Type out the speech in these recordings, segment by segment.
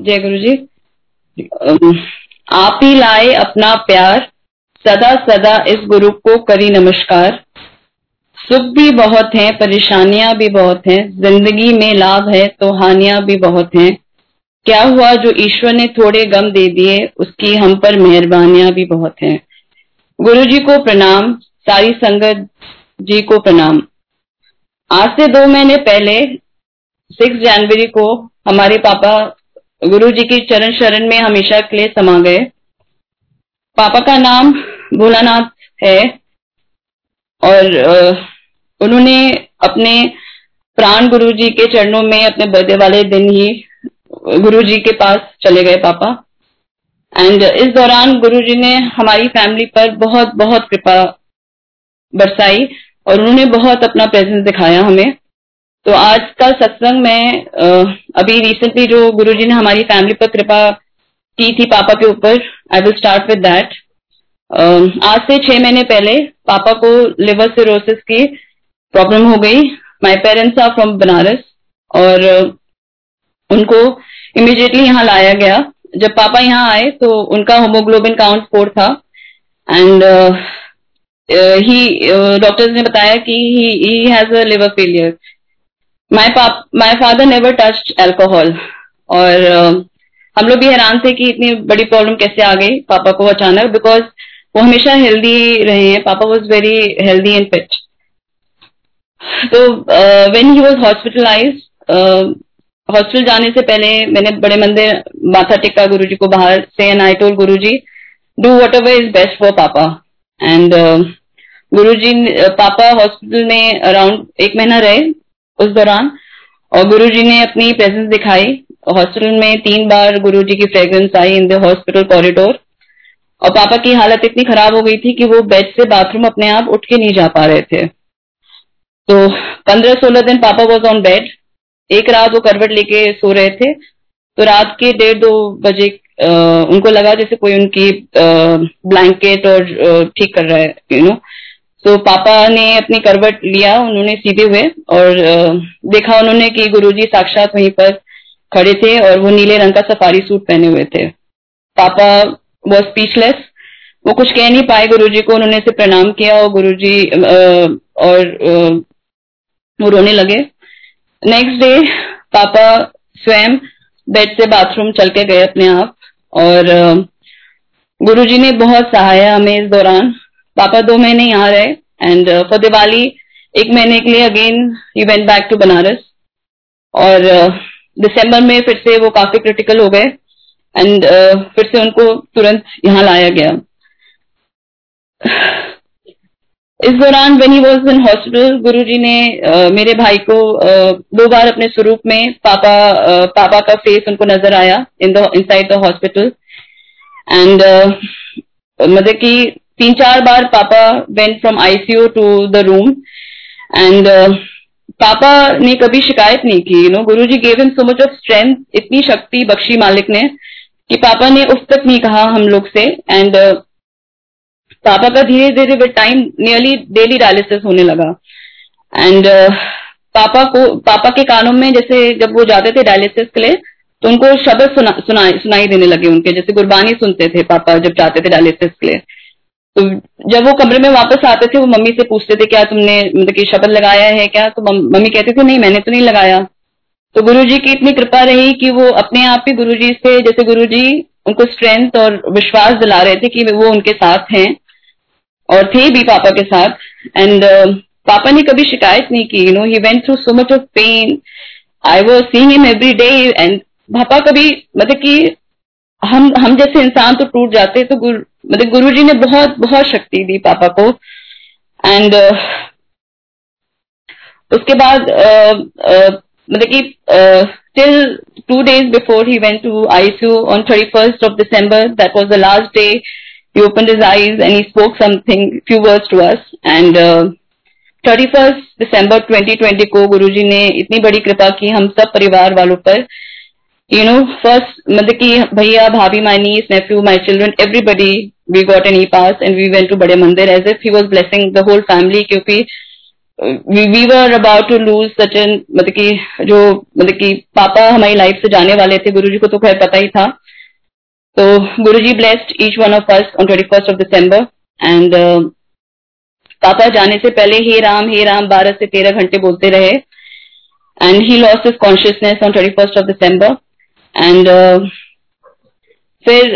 जय गुरु जी आप ही लाए अपना प्यार सदा सदा इस गुरु को करी नमस्कार। सुख भी बहुत हैं परेशानियाँ भी बहुत हैं ज़िंदगी में लाभ है तो हानियाँ भी बहुत हैं। क्या हुआ जो ईश्वर ने थोड़े गम दे दिए उसकी हम पर मेहरबानियाँ भी बहुत हैं। गुरु जी को प्रणाम सारी संगत जी को प्रणाम। आज से दो महीने पहले सिक्स जनवरी को हमारे पापा गुरु जी की चरण शरण में हमेशा के लिए समा गए। पापा का नाम भोलानाथ है और उन्होंने अपने प्राण गुरु जी के चरणों में अपने बर्थडे वाले दिन ही गुरु जी के पास चले गए पापा। एंड इस दौरान गुरु जी ने हमारी फैमिली पर बहुत बहुत कृपा बरसाई और उन्होंने बहुत अपना प्रेजेंस दिखाया हमें। तो आज का सत्संग में अभी रिसेंटली जो गुरु जी ने हमारी फैमिली पर कृपा की थी पापा के ऊपर I will start with that आज से छह महीने पहले पापा को लिवर सिरोसिस की प्रॉब्लम हो गई। My parents are from Banaras और उनको इमिडिएटली यहाँ लाया गया। जब पापा यहाँ आए तो उनका होमोग्लोबिन काउंट फोर था। एंड ही डॉक्टर्स ने बताया कि he has a liver failure my पाप my father never touch alcohol और अ, हम लोग भी हैरान थे कि इतनी बड़ी प्रॉब्लम कैसे आ गई पापा को अचानक बिकॉज़ वो हमेशा हेल्दी रहे हैं। पापा was very healthy and fit तो when he was hospitalise hospital जाने से पहले मैंने बड़े मंदिर माथा टेका गुरु जी को बाहर से and I told Guru ji do whatever is best for पापा एंड गुरु जी पापा हॉस्पिटल में अराउंड एक महीना रहे उस दौरान और गुरु जी ने अपनी प्रेजेंस दिखाई। हॉस्पिटल में तीन बार गुरु जी की फ्रेग्रेंस आई इन द हॉस्पिटल कॉरिडोर और पापा की हालत इतनी खराब हो गई थी कि वो बेड से बाथरूम अपने आप उठ के नहीं जा पा रहे थे। तो पंद्रह सोलह दिन पापा वॉज़ ऑन बेड एक रात वो करवट लेके सो रहे थे। तो रात के डेढ़ दो बजे उनको लगा जैसे कोई उनकी ब्लैंकेट और ठीक कर रहा है यू नो तो पापा ने अपनी करवट लिया उन्होंने सीधे हुए और देखा उन्होंने कि गुरुजी साक्षात वहीं पर खड़े थे और वो नीले रंग का सफारी सूट पहने हुए थे। पापा वो स्पीचलेस वो कुछ कह नहीं पाए गुरुजी को, उन्होंने से प्रणाम किया और गुरुजी और वो रोने लगे। नेक्स्ट डे पापा स्वयं बेड से बाथरूम चल के गए अपने आप और गुरुजी ने बहुत सहाया हमें इस दौरान। पापा दो महीने यहाँ रहे एंड फॉर दिवाली एक महीने के लिए again he went back to Banaras और दिसंबर में फिर से वो काफ़ी क्रिटिकल हो गए एंड फिर से उनको तुरंत यहाँ लाया गया। इस दौरान when he was in hospital Guru ji ने अ, मेरे भाई को अ, दो बार अपने स्वरूप में पापा अ, पापा का फेस उनको नज़र आया in the inside the hospital and मतलब कि तीन चार बार पापा went from ICU to the room and पापा ने कभी शिकायत नहीं की you know Guru ji gave him so much of strength इतनी शक्ति बख्शी मालिक ने कि पापा ने उस तक नहीं कहा हम लोग से. एंड uh, पापा का धीरे धीरे with time nearly daily dialysis होने लगा. एंड uh, पापा को पापा के कानों में जैसे जब वो जाते थे डायलिसिस के लिए तो उनको शब्द सुना, सुनाई सुनाई देने लगे उनके. जैसे गुरबानी सुनते थे पापा जब जाते थे डायलिसिस के लिए. तो जब वो कमरे में वापस आते थे वो मम्मी से पूछते थे क्या तुमने मतलब कि शब्द लगाया है क्या? तो मम्मी कहती थी नहीं मैंने तो नहीं लगाया। तो गुरु जी की इतनी कृपा रही कि वो अपने आप ही गुरु जी से जैसे गुरु जी उनको स्ट्रेंथ और विश्वास दिला रहे थे कि वो उनके साथ हैं और थे भी पापा के साथ। एंड uh, पापा ने कभी शिकायत नहीं की you know he went through so much of pain I was seeing him every day and पापा कभी मतलब कि हम हम जैसे इंसान तो टूट जाते तो गुरु मतलब गुरु जी ने बहुत बहुत शक्ति दी पापा को। एंड उसके बाद अ, अ, मतलब कि till two days before he went to ICU on thirty first of December that was the last day he opened his eyes and he spoke something few words to us. And thirty first December 2020 को गुरु जी ने इतनी बड़ी कृपा की हम सब परिवार वालों पर। यू नो फ़र्स्ट मतलब कि भैया, भाभी my niece nephew my children everybody we got an E pass and we went to बड़े मंदिर as if he was blessing the whole family क्योंकि we were about to lose such an मतलब कि जो मतलब कि पापा हमारी लाइफ से जाने वाले थे, गुरुजी को तो खैर पता ही था। तो Guruji blessed each one of us on twenty first of December and पापा जाने से पहले हे राम हे राम, बारह से तेरह घंटे बोलते रहे। And he lost his consciousness on twenty first of December and फिर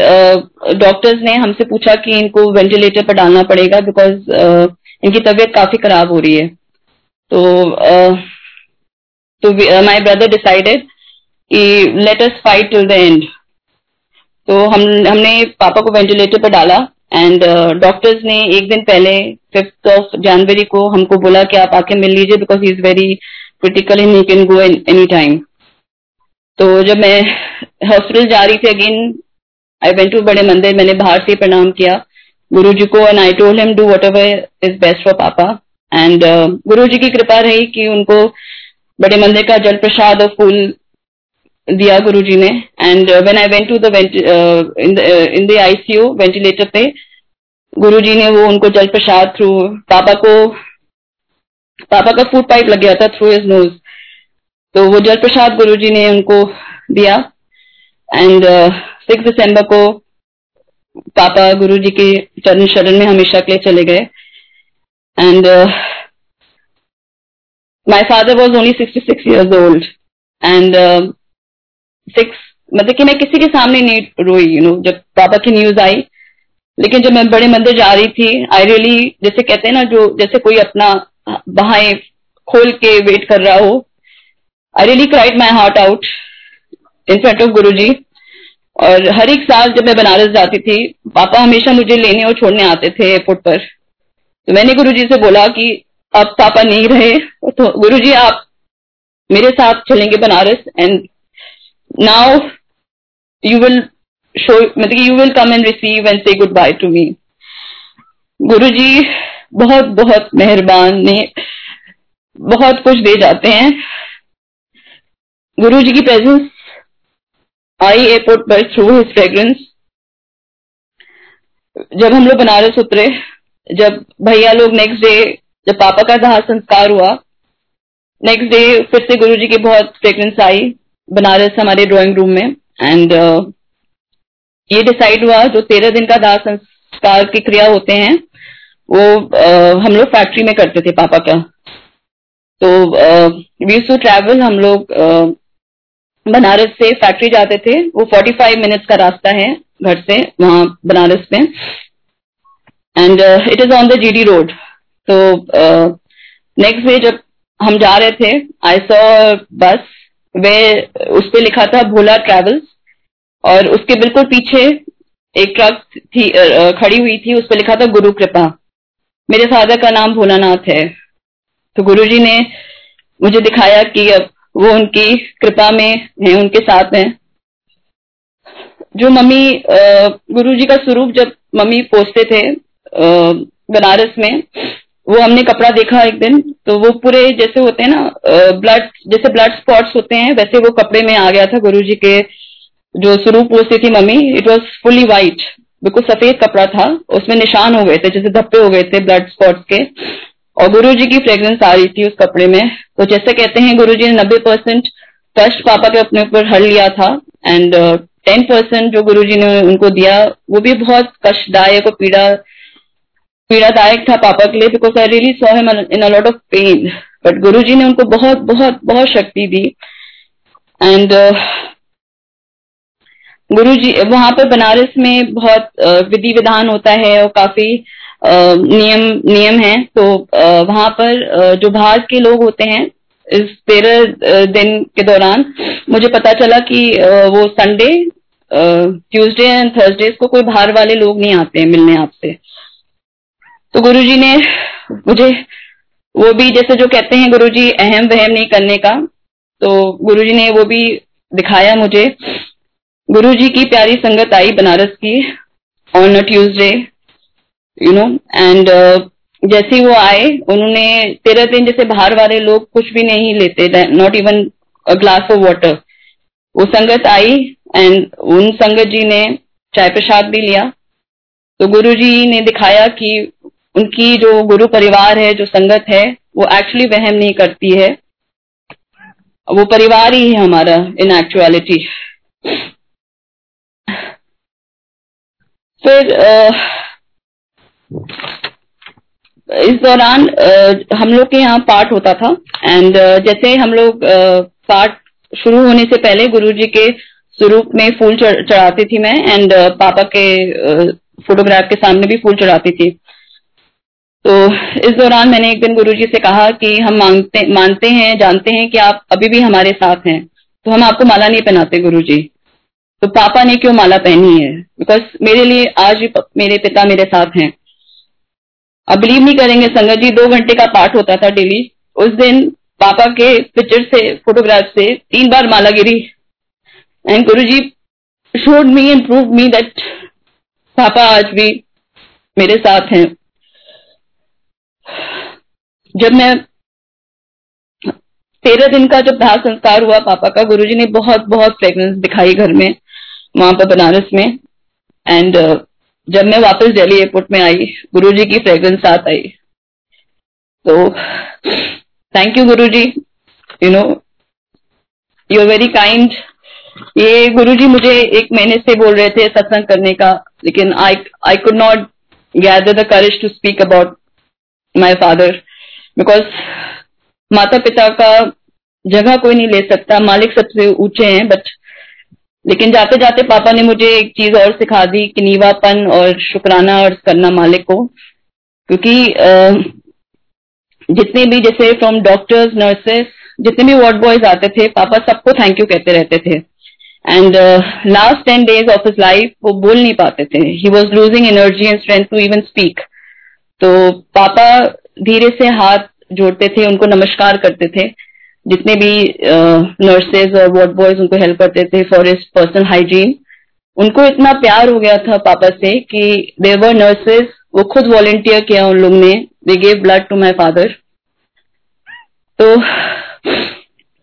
डॉक्टर्स uh, ने हमसे पूछा कि इनको वेंटिलेटर पर डालना पड़ेगा बिकॉज़ uh, इनकी तबीयत काफ़ी खराब हो रही है। तो uh, तो माय ब्रदर डिसाइडेड कि let us fight till the end तो हम हमने पापा को वेंटिलेटर पर डाला एंड डॉक्टर्स uh, ने एक दिन पहले फिफ्थ ऑफ़ जनवरी को हमको बोला कि आप आके मिल लीजिए because he is very critical in he can go any time तो जब मैं हॉस्पिटल जा रही थी अगेन आई वेंट टू बड़े मंदिर, मैंने बाहर से प्रणाम किया। गुरु जी को and I told him do whatever is best for पापा एंड गुरु जी की कृपा रही कि उनको बड़े मंदिर का जल प्रसाद और फूल दिया गुरु जी ने and when I went to the in the ICU ventilator पे गुरु जी ने वो उनको जल प्रसाद थ्रू पापा को पापा का फ़ूड पाइप लग गया था थ्रू हिज नोज़ तो वो जल प्रसाद गुरु जी ने उनको दिया। एंड सिक्स दिसंबर को पापा गुरु जी के चरण शरण में हमेशा के लिए चले गए। And my father was only 66 years old and six मतलब कि मैं किसी के सामने नहीं रोई यू नो जब पापा की न्यूज़ आई। लेकिन जब मैं बड़े मंदिर जा रही थी आई रियली really, जैसे कहते हैं ना जो जैसे कोई अपना बाहें खोल के वेट कर रहा हो I really cried my heart out in front of Guru ji और हर एक साल जब मैं बनारस जाती थी, पापा हमेशा मुझे लेने और छोड़ने आते थे एयरपोर्ट पर। तो मैंने गुरु जी से बोला कि अब पापा नहीं रहे तो गुरु जी आप मेरे साथ चलेंगे Banaras and now you will show मतलब you will come and receive and say goodbye to me Guru ji बहुत बहुत मेहरबान, ने बहुत कुछ दे जाते हैं। गुरु जी की प्रेजेंस आई एयरपोर्ट पर थ्रू हिज फ्रेग्रेंस जब हम लोग बनारस उतरे जब भैया लोग नेक्स्ट डे जब पापा का दाह संस्कार हुआ नेक्स्ट डे फिर से गुरु जी की बहुत फ्रेग्रेंस आई बनारस हमारे ड्राइंग रूम में. एंड uh, ये डिसाइड हुआ जो तेरह दिन का दाह संस्कार की क्रिया होते हैं वो uh, हम लोग फैक्ट्री में करते थे पापा का. तो वी टू ट्रैवल हम लोग uh, बनारस से फैक्ट्री जाते थे वो 45 मिनट्स का रास्ता है घर से वहाँ बनारस में। And it is on the GD road तो नेक्स्ट डे जब हम जा रहे थे आई सॉ बस वे उस पर लिखा था भोला ट्रेवल्स और उसके बिल्कुल पीछे एक ट्रक थी uh, खड़ी हुई थी उस पर लिखा था गुरु कृपा। मेरे फादर का नाम भोलानाथ है। तो गुरुजी ने मुझे दिखाया कि अब वो उनकी कृपा में है, उनके साथ हैं। जो मम्मी गुरु जी का स्वरूप जब मम्मी पोसते थे बनारस में, वो हमने कपड़ा देखा एक दिन तो वो पूरे जैसे होते हैं ना ब्लड जैसे ब्लड स्पॉट्स होते हैं, वैसे वो कपड़े में आ गया था गुरु जी के जो स्वरूप पोसती थी मम्मी इट वॉज़ फुली व्हाइट बिल्कुल सफ़ेद कपड़ा था, उसमें निशान हो गए थे, जैसे धप्पे हो गए थे ब्लड स्पॉट्स के। और गुरु जी की फ्रेग्रेंस आ रही थी उस कपड़े में। तो जैसे कहते हैं गुरु जी ने नब्बे परसेंट कष्ट पापा के अपने ऊपर हर लिया था एंड टेन परसेंट जो गुरु जी ने उनको दिया वो भी बहुत कष्टदायक और पीड़ा पीड़ादायक था पापा के लिए because I really saw him in a lot of pain but Guru ji ने उनको बहुत बहुत बहुत शक्ति दी। एंड uh, गुरु जी वहाँ पर बनारस में बहुत uh, विधि विधान होता है और काफ़ी नियम नियम है। तो वहाँ पर जो बाहर के लोग होते हैं, इस तेरह दिन के दौरान, मुझे पता चला कि वो संडे ट्यूसडे एंड थर्सडे को कोई बाहर वाले लोग नहीं आते हैं मिलने आपसे। तो गुरुजी ने मुझे, वो भी जैसे जो कहते हैं गुरुजी, अहम वहम नहीं करने का तो गुरुजी ने वो भी दिखाया मुझे। गुरुजी की प्यारी संगत आई बनारस की on Tuesday you know and जैसे वो आए, उन्होंने तेरह दिन जैसे बाहर वाले लोग कुछ भी नहीं लेते not even a glass of water वो संगत आई एंड उन संगत जी ने चाय प्रसाद भी लिया। तो गुरु जी ने दिखाया कि उनकी जो गुरु परिवार है, जो संगत है, वो एक्चुअली वहम नहीं करती है। वो परिवार ही है हमारा इन एक्चुअलिटी फिर इस दौरान हम लोग के यहाँ पाठ होता था। एंड जैसे हम लोग पाठ शुरू होने से पहले गुरु जी के स्वरूप में फूल चढ़ाती थी मैं। एंड पापा के फोटोग्राफ के सामने भी फूल चढ़ाती थी। तो इस दौरान मैंने एक दिन गुरुजी से कहा कि हम मांगते, मानते हैं, जानते हैं कि आप अभी भी हमारे साथ हैं। तो हम आपको माला नहीं पहनाते गुरुजी तो पापा ने क्यों माला पहनी है? बिकॉज़ मेरे लिए आज मेरे पिता मेरे साथ हैं। अब बिलीव नहीं करेंगे संगत जी दो घंटे का पाठ होता था डेली उस दिन पापा के पिक्चर से फोटोग्राफ से तीन बार माला गिरी। And Guru ji showed me and prove me that पापा आज भी मेरे साथ हैं। जब मैं तेरह दिन का जब दाह संस्कार हुआ पापा का गुरुजी ने बहुत बहुत प्रेगनेंस दिखाई घर में वहाँ पर बनारस में। एंड uh, जब मैं वापस दिल्ली एयरपोर्ट में आई, गुरुजी की फ्रेग्रेंस साथ आई। तो thank you Guruji. You know you are very kind ये गुरुजी मुझे एक महीने से बोल रहे थे सत्संग करने का, लेकिन I I could not gather the courage to speak about my father because माता पिता का जगह कोई नहीं ले सकता, मालिक सबसे ऊँचे हैं बट लेकिन जाते जाते पापा ने मुझे एक चीज़ और सिखा दी कि नीवापन और शुक्राना अर्ज़ करना मालिक को, क्योंकि जितने भी जैसे फ्रॉम डॉक्टर्स नर्सेस जितने भी वार्ड बॉयज़ आते थे, पापा सबको थैंक यू कहते रहते थे। And last ten days of his life वो बोल नहीं पाते थे। He was losing energy and strength to even speak तो पापा धीरे से हाथ जोड़ते थे, उनको नमस्कार करते थे। जितने भी नर्सेज और वार्ड बॉयज़ उनको हेल्प करते थे फॉर इस पर्सनल हाइजीन उनको इतना प्यार हो गया था पापा से कि देवर नर्सेज वो खुद वॉलेंटियर किया उन लोग ने they gave blood to my father तो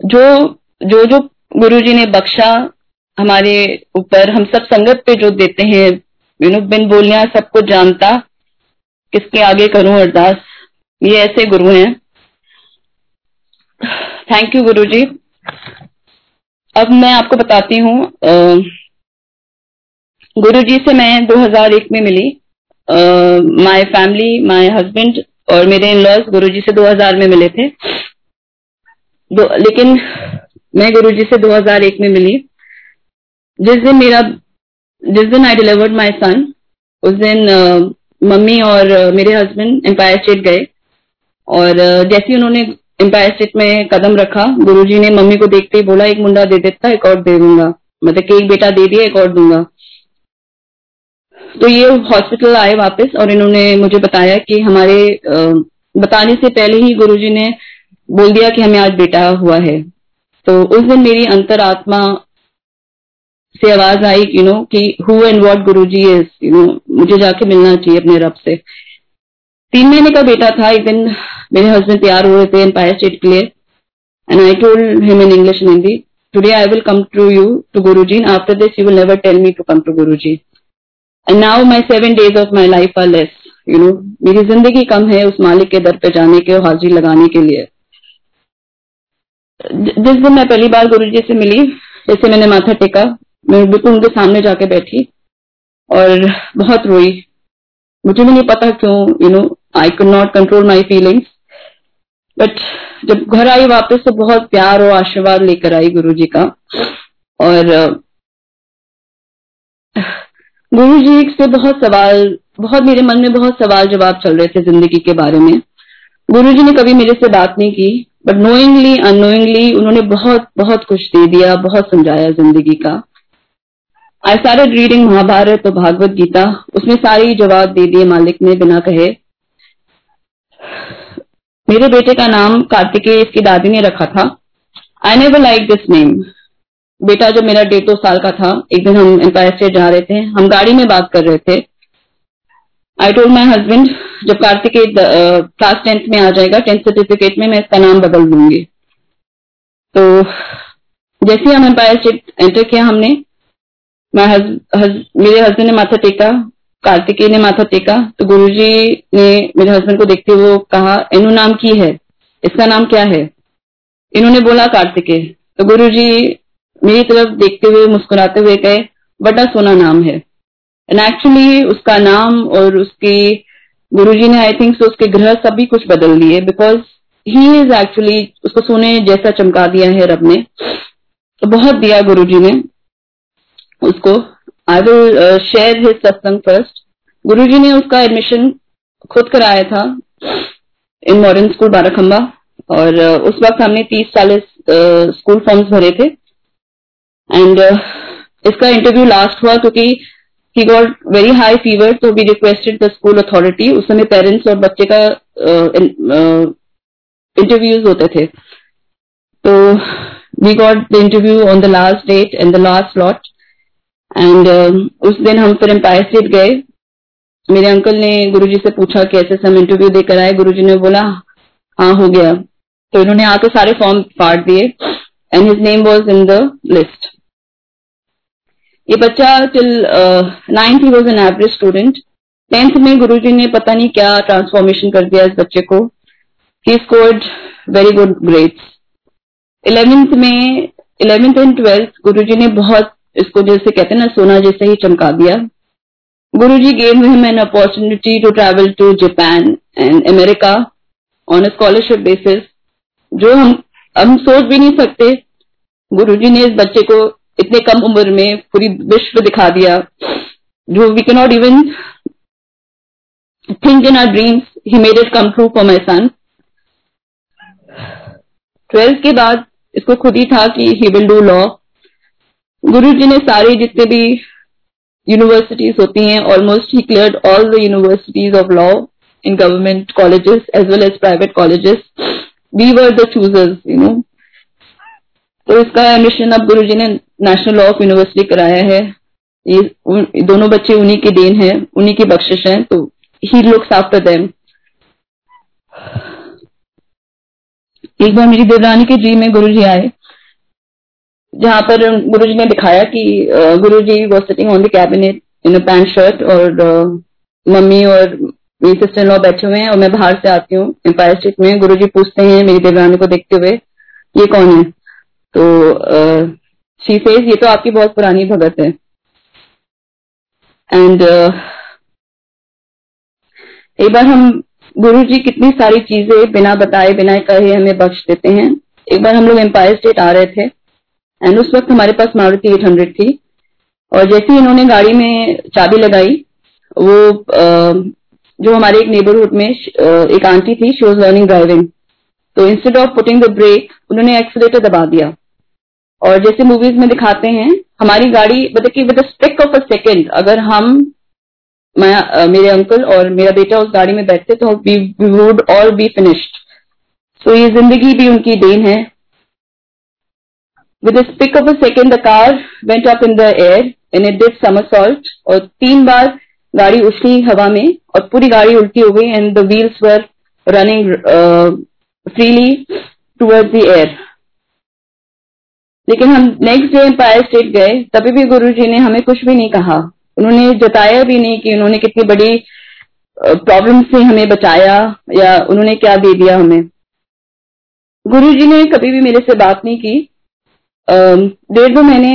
जो जो जो गुरुजी ने बख्शा हमारे ऊपर, हम सब संगत पे जो देते हैं यू नो बिन बोलिया सब कुछ जानता, किसके आगे करूँ अरदास, ये ऐसे गुरु हैं। थैंक यू गुरु जी अब मैं आपको बताती हूँ गुरु जी से मैं 2001 में मिली। माय फैमिली माय हस्बैंड और मेरे इन लॉज गुरु जी से 2000 में मिले थे। दो, लेकिन मैं गुरु जी से 2001 में मिली। जिस दिन मेरा जिस दिन आई डिलीवर्ड माई सन उस दिन मम्मी और मेरे हस्बैंड एम्पायर स्टेट गए। और जैसे उन्होंने एम्पायर स्टेट में कदम रखा। गुरुजी ने मम्मी को देखते ही बोला, एक मुंडा दे देता, एक और दे दूँगा। मतलब कि एक बेटा दे दिया, एक और दूँगा। तो ये हॉस्पिटल आए वापस और इन्होंने मुझे बताया कि हमारे बताने से पहले ही गुरुजी ने बोल दिया कि हमें आज बेटा हुआ है। तो उस दिन मेरी अंतरात्मा से आवाज़ आई यू नो कि who and what Guruji is you know मुझे जाके मिलना चाहिए अपने रब से। तीन महीने का बेटा था। एक दिन मेरे हस्बैंड तैयार हुए थे एम्पायर स्टेट के लिए and I told him in English Hindi today I will come to you to Guruji and after this you will never tell me to come to Guruji and now my seven days of my life are less you know मेरी ज़िंदगी कम है उस मालिक के दर पे जाने के और हाजिरी लगाने के लिए। जिस दिन मैं पहली बार गुरु जी से मिली, जैसे मैंने माथा टेका, मैं बिल्कुल उनके सामने जाके बैठी और बहुत रोई। मुझे भी नहीं पता क्यों you know I could not control my feelings but जब घर आई वापस तो बहुत प्यार और आशीर्वाद लेकर आई गुरु जी का। और गुरु जी से बहुत सवाल, बहुत मेरे मन में बहुत सवाल जवाब चल रहे थे ज़िंदगी के बारे में। गुरु जी ने कभी मेरे से बात नहीं की बट नोइंगली अनोइंगली उन्होंने बहुत बहुत कुछ दे दिया, बहुत समझाया ज़िंदगी का। आई स्टार्टेड रीडिंग महाभारत और भागवत गीता उसमें सारे जवाब दे दिए मालिक ने बिना कहे। मेरे बेटे का नाम कार्तिकेय इसकी दादी ने रखा था। I never like this name बेटा जब मेरा डेढ़ दो साल का था एक दिन हम एम्पायर स्टेट जा रहे थे हम गाड़ी में बात कर रहे थे। आई टोल्ड माई हस्बैंड जब कार्तिकेय क्लास टेंथ में आ जाएगा टेंथ सर्टिफिकेट में मैं इसका नाम बदल दूँगी। तो जैसे हम एम्पायर स्टेट एंटर किया हमने हज, हज, मेरे हस्बैंड ने माथा टेका कार्तिकेय ने माथा टेका तो गुरुजी ने मेरे हस्बैंड को देखते हुए कहा, इनू नाम की है? इसका नाम क्या है? इन्होंने बोला, कार्तिकेय. तो गुरुजी मेरी तरफ़ देखते हुए, मुस्कुराते हुए कहे, बड़ा सोना नाम है। एंड एक्चुअली उसका नाम और उसकी, गुरुजी ने आई थिंक सो उसके ग्रह सभी कुछ बदल दिए बिकॉज़ ही इज़ एक्चुअली उसको सोने जैसा चमका दिया है रब ने। तो बहुत दिया गुरुजी ने उसको। I will share his satsang first Guruji ने उसका एडमिशन खुद कराया था इन मॉडर्न स्कूल बाराखंबा और uh, उस वक्त हमने तीस चालीस स्कूल फॉर्म्स भरे थे। एंड uh, इसका इंटरव्यू लास्ट हुआ क्योंकि he got very high fever तो we requested the school authority उस समय पेरेंट्स और बच्चे का इंटरव्यूज़ uh, होते थे। तो we got the interview on the last date and the last slot and uh, उस दिन हम फिर एम्पायर स्टेट गए। मेरे अंकल ने गुरुजी से पूछा कि ऐसे हम इंटरव्यू देकर आए। गुरुजी ने बोला हाँ हो गया। तो इन्होंने आके सारे फॉर्म फाड़ दिए। And his name was in the list ये बच्चा till ninth he was an average student tenth में गुरुजी ने पता नहीं क्या ट्रांसफॉर्मेशन कर दिया इस बच्चे को। He scored very good grades eleventh में इलेवेंथ एंड ट्वेल्थ गुरुजी ने बहुत इसको जैसे कहते हैं, ना, सोना जैसे ही चमका दिया। Guruji gave him an opportunity to travel to Japan and America on scholarship basis जो हम हम सोच भी नहीं सकते। गुरुजी ने इस बच्चे को इतने कम उम्र में पूरी विश्व दिखा दिया, जो we can not even think in our dreams he made it come true for my son twelfth के बाद इसको खुद ही था कि ही विल डू लॉ गुरु जी ने सारी जितने भी यूनिवर्सिटीज होती हैं almost he clear all the universities of law in government colleges as well as private colleges we were the choosers you know तो इसका एडमिशन अब गुरु जी ने नेशनल लॉ ऑफ़ यूनिवर्सिटी कराया है। ये दोनों बच्चे उन्हीं के देन है, उन्हीं की बख्शिश है तो ही लुक्स आफ्टर देम एक बार मेरी देवरानी के ड्रीम में गुरु जी आए। जहाँ पर गुरु जी ने दिखाया कि Guru ji was sitting on the cabinet in pant shirt और मम्मी और मेरी सिस्टर लॉ बैठे हुए हैं और मैं बाहर से आती हूँ एम्पायर स्टेट में। गुरु जी पूछते हैं मेरी देवरानी को देखते हुए ये कौन है? तो शी सेज ये तो आपकी बहुत पुरानी भगत है। एंड uh, एक बार हम गुरु जी कितनी सारी चीज़ें बिना बताए बिना कहे हमें बख्श देते हैं। एक बार हम लोग एम्पायर स्टेट आ रहे थे। एंड उस वक्त हमारे पास मारुति एट हंड्रेड थी। और जैसे ही इन्होंने गाड़ी में चाबी लगाई, वो जो हमारे एक नेबरहुड में एक आंटी थी शी वॉज़ लर्निंग ड्राइविंग तो instead of putting the brake उन्होंने एक्सीटर दबा दिया। और जैसे मूवीज़ में दिखाते हैं, हमारी गाड़ी मतलब कि विद ऑफ़ अ सेकेंड अगर हम, मैं मेरे अंकल और मेरा बेटा उस गाड़ी में बैठते तो we would all be finished so ये ज़िंदगी भी उनकी देन है। With split of a second the car went up in the air in it did somersault और तीन बार गाड़ी उछली हवा में और पूरी गाड़ी उल्टी हो गई and the wheels were running freely towards the air लेकिन हम नेक्स्ट डे एम्पायर स्टेट गए, तभी भी गुरु जी ने हमें कुछ भी नहीं कहा। उन्होंने जताया भी नहीं कि उन्होंने कितनी बड़ी प्रॉब्लम से हमें बचाया या उन्होंने क्या दे दिया हमें। गुरु जी ने कभी भी मेरे से बात नहीं की। डेढ़ दो महीने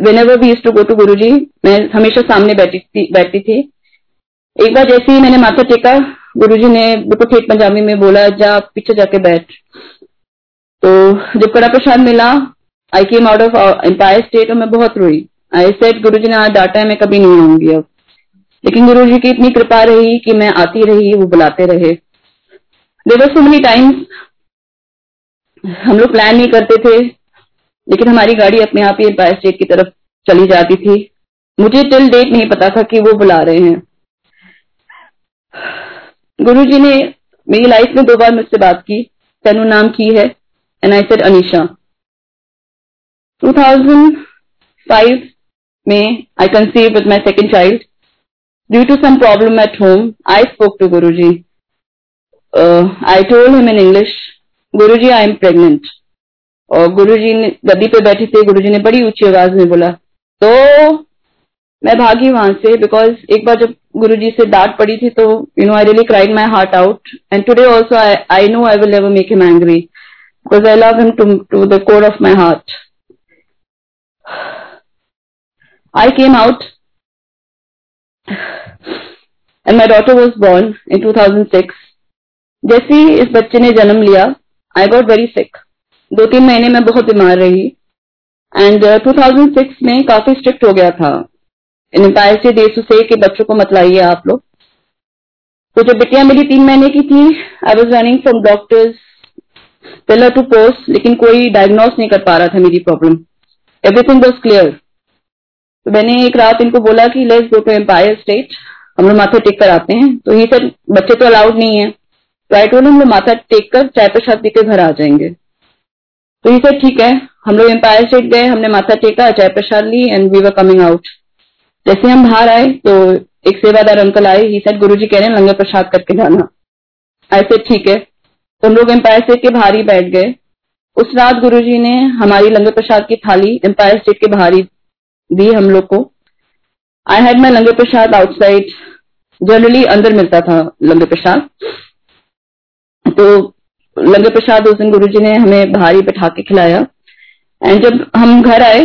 वेन एवर भी to go to Guru ji मैं हमेशा सामने बैठी थी, बैठती थी। एक बार जैसे ही मैंने माथा टेका गुरु जी ने बिल्कुल ठेठ पंजाबी में बोला, जा, पीछे जाके बैठ। तो जब कड़ा प्रसाद मिला I came out of Empire State और मैं बहुत रोई। आई सेट गुरु जी ने, आज डाटा है, मैं कभी नहीं आऊँगी अब। लेकिन गुरु जी की इतनी कृपा रही कि मैं आती रही, वो बुलाते रहे। देवर सो मेनी टाइम्स हम लोग प्लान नहीं करते थे। लेकिन हमारी गाड़ी अपने आप ही एम्पायर स्टेट की तरफ़ चली जाती थी। मुझे टिल डेट नहीं पता था कि वो बुला रहे हैं। गुरु ने मेरी लाइफ में दो बार मुझसे बात की। तेनु नाम की है एंड आई सेड अनिशा 2005 में I conceive with my second child due to some problem at home I spoke to Guru ji I told him in English Guru ji I M pregnant और गुरुजी ने गद्दी पे बैठे थे, गुरुजी ने बड़ी ऊँची आवाज़ में बोला तो मैं भागी वहाँ से बिकॉज़ एक बार जब गुरु जी से डांट पड़ी थी तो you know I really cried my heart out and today also I know I will never make him angry because I love him to to the core of my heart I came out and my daughter was born in 2006 जैसे ही इस बच्चे ने जन्म लिया I got very sick दो तीन महीने में बहुत बीमार रही। एंड uh, 2006 में काफ़ी स्ट्रिक्ट हो गया था। एम्पायर से देश से कि बच्चों को मत लाइए आप लोग। तो जब बेटियाँ मेरी तीन महीने की थी I was running from doctors pillar to post लेकिन कोई डायग्नोस नहीं कर पा रहा था मेरी प्रॉब्लम एवरीथिंग वॉज़ क्लियर तो मैंने एक रात इनको बोला कि let's go to Empire State हम लोग माथा टेक कर आते हैं। तो ये सर बच्चे तो अलाउड नहीं है. तो आई टोल हम लोग माथा टेक कर चाय प्रसाद पी के घर आ जाएँगे. तो ये सर ठीक है, हम लोग एम्पायर स्टेट गए, हमने माथा टेका चाय प्रसाद ली and we were coming out जैसे हम बाहर आए तो एक सेवादार अंकल आए ही सर गुरु जी कह रहे हैं लंगर प्रसाद करके जाना. ऐसे ठीक है. तो हम लोग एम्पायर स्टेट के बाहर ही बैठ गए। उस रात गुरु जी ने हमारी लंगर प्रसाद की थाली एम्पायर स्टेट के बाहर ही दी हम लोग को। I had my langar prasad outside generally अंदर मिलता था लंगर प्रसाद। तो लंगर प्रसाद उस दिन गुरु जी ने हमें ही बैठा के खिलाया। एंड जब हम घर आए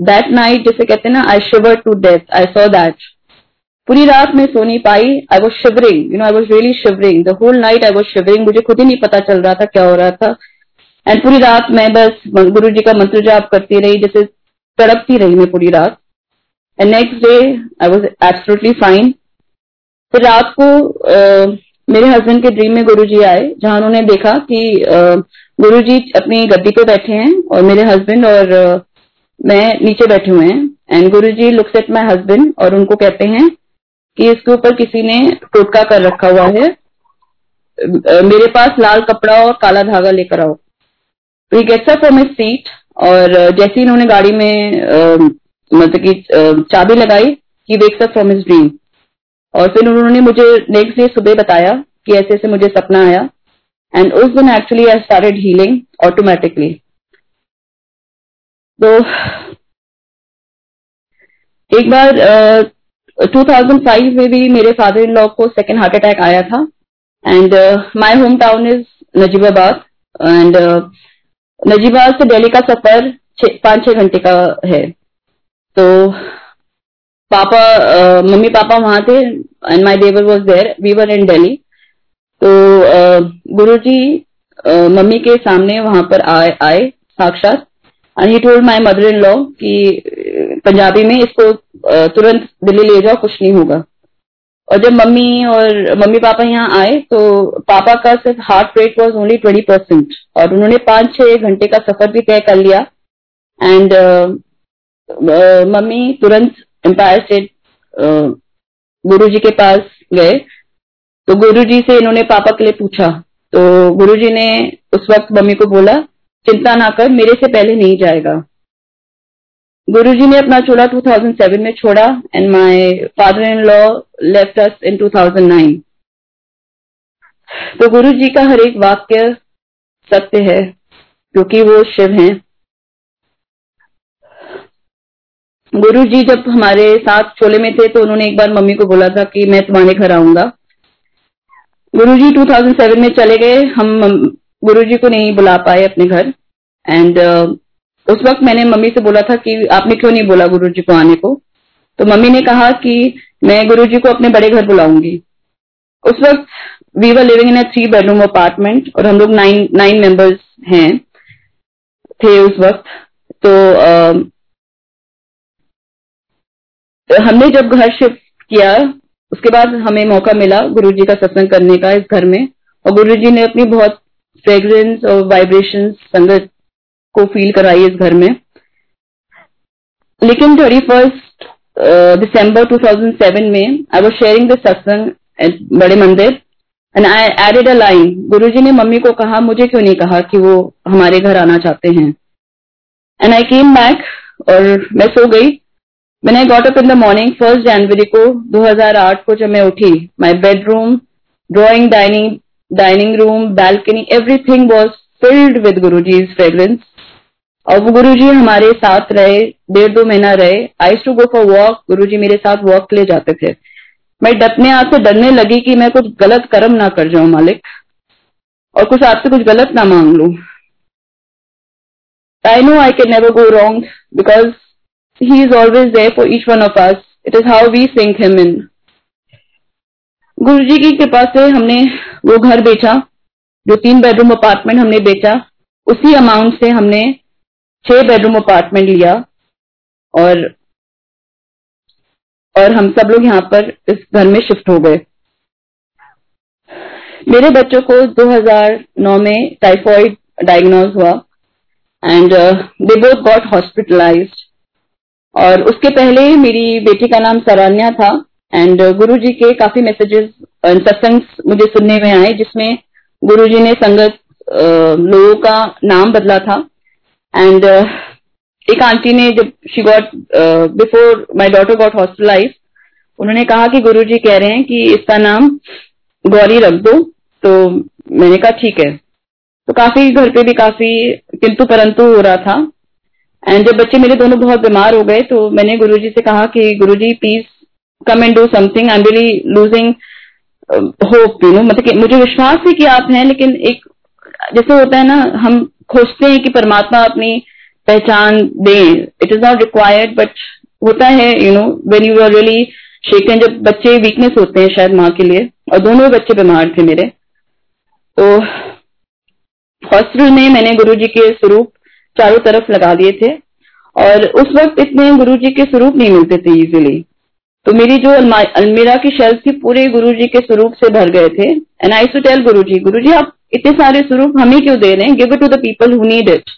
दैट नाइट जैसे कहते हैं ना I shiver to death I saw that पूरी रात में सो नहीं पाई I was shivering you know I was really shivering the whole night I was shivering मुझे खुद ही नहीं पता चल रहा था क्या हो रहा था। एंड पूरी रात मैं बस गुरु जी का मंत्र जाप करती रही जैसे तड़पती रही मैं पूरी रात। And next day I was absolutely fine फिर रात को uh, मेरे हस्बैंड के ड्रीम में गुरु जी आए, जहाँ उन्होंने देखा कि गुरु जी अपनी गद्दी पे बैठे हैं और मेरे हस्बैंड और मैं नीचे बैठे हुए हैं। And Guru ji looks at my husband और उनको कहते हैं कि इसके ऊपर किसी ने टोटका कर रखा हुआ है। मेरे पास लाल कपड़ा और काला धागा लेकर आओ। तो he gets up from seat और जैसे ही इन्होंने गाड़ी में मतलब कि चाबी लगाई he wakes up from his dream और फिर उन्होंने मुझे नेक्स्ट डे सुबह बताया कि ऐसे ऐसे मुझे सपना आया। एंड उस दिन actually I started healing automatically तो एक बार uh, 2005 में भी मेरे फादर इन लॉ को सेकेंड हार्ट अटैक आया था। And my home town is Najibabad and Najibabad से दिल्ली का सफ़र पाँच छह घंटे का है। तो पापा मम्मी पापा वहाँ थे and my devar was there we were in Delhi तो गुरु जी मम्मी के सामने वहाँ पर आए आए, साक्षात। And he told my mother in law कि पंजाबी में इसको तुरंत दिल्ली ले जाओ, कुछ नहीं होगा। और जब मम्मी और मम्मी पापा यहाँ आए तो पापा का सिर्फ़ heart rate was only twenty percent और उन्होंने पाँच छह घंटे का सफ़र भी तय कर लिया। एंड मम्मी तुरंत एम्पायर स्टेट गुरु जी के पास गए। तो गुरु जी से इन्होंने पापा के लिए पूछा। तो गुरु जी ने उस वक्त मम्मी को बोला, चिंता ना कर, मेरे से पहले नहीं जाएगा। गुरु जी ने अपना चोला 2007 में छोड़ा and my father in law left us in 2009 तो गुरु जी का हर एक वाक्य सत्य है, क्योंकि वो शिव हैं। गुरु जी जब हमारे साथ छोले में थे तो उन्होंने एक बार मम्मी को बोला था कि मैं तुम्हारे घर आऊँगा। गुरु जी 2007 में चले गए। हम गुरु जी को नहीं बुला पाए अपने घर। एंड uh, उस वक्त मैंने मम्मी से बोला था कि आपने क्यों नहीं बोला गुरु जी को आने को? तो मम्मी ने कहा कि मैं गुरु जी को अपने बड़े घर बुलाऊँगी। उस वक्त we were living in a three bedroom apartment और हम लोग नाइन नाइन मेंबर्स हैं थे उस वक्त। तो uh, हमने जब घर शिफ्ट किया, उसके बाद हमें मौका मिला गुरु जी का सत्संग करने का इस घर में। और गुरु जी ने अपनी बहुत फ्रेग्रेंस और वाइब्रेशन संगत को फील कराई इस घर में। लेकिन थर्टी फ़र्स्ट दिसंबर 2007 में आई वॉज़ शेयरिंग द सत्संग बड़े मंदिर। And I added a line Guru ji ने मम्मी को कहा, मुझे क्यों नहीं कहा कि वो हमारे घर आना चाहते हैं? एंड आई केम बैक और मैं सो गई। मैंने got up in the morning first जनवरी को 2008 को जब मैं उठी my bedroom drawing dining dining room balcony everything was filled with Guruji's fragrance और वो गुरु जी हमारे साथ रहे, डेढ़ दो महीना रहे। I to go for walk Guru ji मेरे साथ वॉक ले जाते थे। मैं डपने आप से डरने लगी कि मैं कुछ गलत कर्म ना कर जाऊँ मालिक, और कुछ आपसे कुछ गलत ना मांग लू। I know I can never go wrong because he is always there for each one of us it is how we sync him in Guru ji की कृपा से हमने वो घर बेचा जो तीन बेडरूम अपार्टमेंट हमने बेचा उसी अमाउंट से हमने छह बेडरूम अपार्टमेंट लिया और और हम सब लोग यहाँ पर इस घर में शिफ्ट हो गए मेरे बच्चों को 2009 में टाइफॉइड डायग्नोज हुआ and they both got hospitalised और उसके पहले मेरी बेटी का नाम सरान्या था। एंड गुरु जी के काफ़ी मैसेजेस सत्संग मुझे सुनने में आए जिसमें गुरु जी ने संगत लोगों का नाम बदला था। एंड uh, एक आंटी ने जब she got before my daughter got hospitalise उन्होंने कहा कि गुरुजी कह रहे हैं कि इसका नाम गौरी रख दो। तो मैंने कहा ठीक है। तो काफ़ी घर पे भी काफ़ी किंतु परंतु हो रहा था। एंड जब बच्चे मेरे दोनों बहुत बीमार हो गए तो मैंने गुरुजी से कहा कि Guruji please come and do something I am really losing hope you know मतलब मुझे विश्वास है कि आप हैं, लेकिन एक, जैसे होता है ना, हम खोजते हैं कि परमात्मा अपनी पहचान दे। It is not required but होता है you know when you are really shaken जब बच्चे वीकनेस होते हैं शायद माँ के लिए, और दोनों बच्चे बीमार थे मेरे। तो हॉस्पिटल में मैंने गुरु जी के स्वरूप चारों तरफ़ लगा दिए थे और उस वक्त इतने गुरु जी के स्वरूप नहीं मिलते थे इजीली तो मेरी जो अलमीरा की शेल्फ थी, पूरे गुरु जी के स्वरूप से भर गए थे। एंड आई टू टेल गुरु जी गुरु जी आप इतने सारे स्वरूप हमें क्यों दे रहे हैं? Give it to the people who need it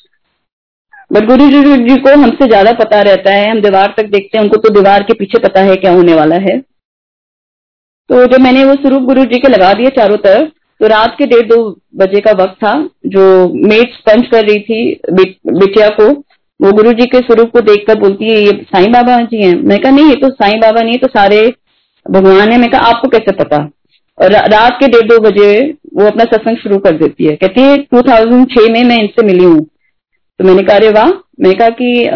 but Guru ji ji को हमसे ज़्यादा पता रहता है। हम दीवार तक देखते हैं, उनको तो दीवार के पीछे पता है क्या होने वाला है। तो जब मैंने वो स्वरूप गुरु जी के लगा दिए चारों तरफ़ तो रात के डेढ़ दो बजे का वक्त था जो मेट स्पंज कर रही थी बिटिया को। वो गुरु जी के स्वरूप को देखकर बोलती है ये साईं बाबा जी हैं। मैं कहा नहीं ये तो साईं बाबा नहीं तो सारे भगवान है। मैं कहा आपको कैसे पता? और रात के डेढ़ दो बजे वो अपना सत्संग शुरू कर देती है। कहती है 2006 में मैं इनसे मिली हूँ। तो मैंने कहा अरे वाह! मैंने कहा कि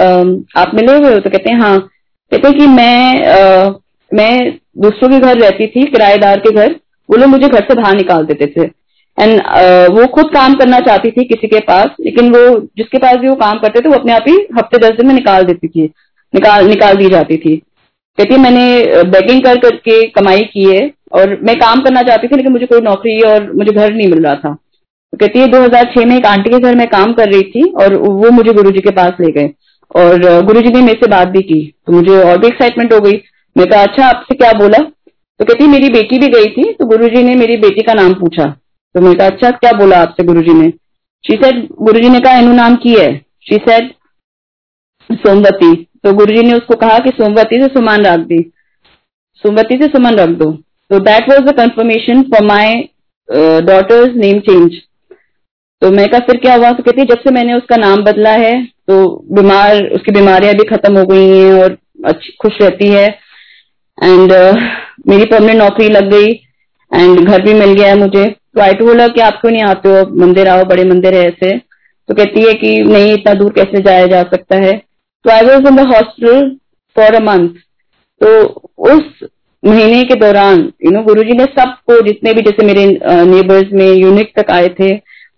आप मिले हुए हो? तो कहते हैं हाँ। कहते हैं कि मैं आ, मैं दूसरों के घर रहती थी किराएदार के घर। वो लोग मुझे घर से बाहर निकाल देते थे। एंड uh, वो खुद काम करना चाहती थी किसी के पास लेकिन वो जिसके पास भी वो काम करते थे वो अपने आप ही हफ़्ते दस दिन में निकाल देती थी निकाल निकाल दी जाती थी। कहती मैंने बेगिंग कर करके कमाई की है और मैं काम करना चाहती थी लेकिन मुझे कोई नौकरी और मुझे घर नहीं मिल रहा था। तो कहती है 2006 में एक आंटी के घर में काम कर रही थी और वो मुझे गुरुजी के पास ले गए। और गुरुजी ने मेरे से बात भी की तो मुझे और भी एक्साइटमेंट हो गई। मैं कहा अच्छा आपसे क्या बोला? तो कहती, मेरी बेटी भी गई थी तो गुरुजी ने मेरी बेटी का नाम पूछा। तो मैं कहा अच्छा क्या बोला आपसे गुरुजी ने? शी सेड गुरुजी ने कहा, इनू नाम की है। She said Somwati. तो गुरुजी ने उसको कहा कि, सोमवती से सुमान रख दी। सोमवती से सुमन रख दो। तो that was the confirmation for my daughter's name change तो मैं कहा, फिर क्या हुआ? तो कहती, जब से मैंने उसका नाम बदला है तो बीमार, उसकी बीमारियाँ भी खत्म हो गई हैं और अच्छी, खुश रहती है। एंड uh, मेरी परमानेंट नौकरी लग गई एंड घर भी मिल गया है मुझे। तो आई टू बोला कि आप क्यों नहीं आते हो मंदिर आओ बड़े मंदिर है ऐसे। तो कहती है कि नहीं इतना दूर कैसे जाया जा सकता है? तो I was in the hospital for a month तो उस महीने के दौरान यू नो गुरु जी ने सबको जितने भी जैसे मेरे नेबर्स में यूनिट तक आए थे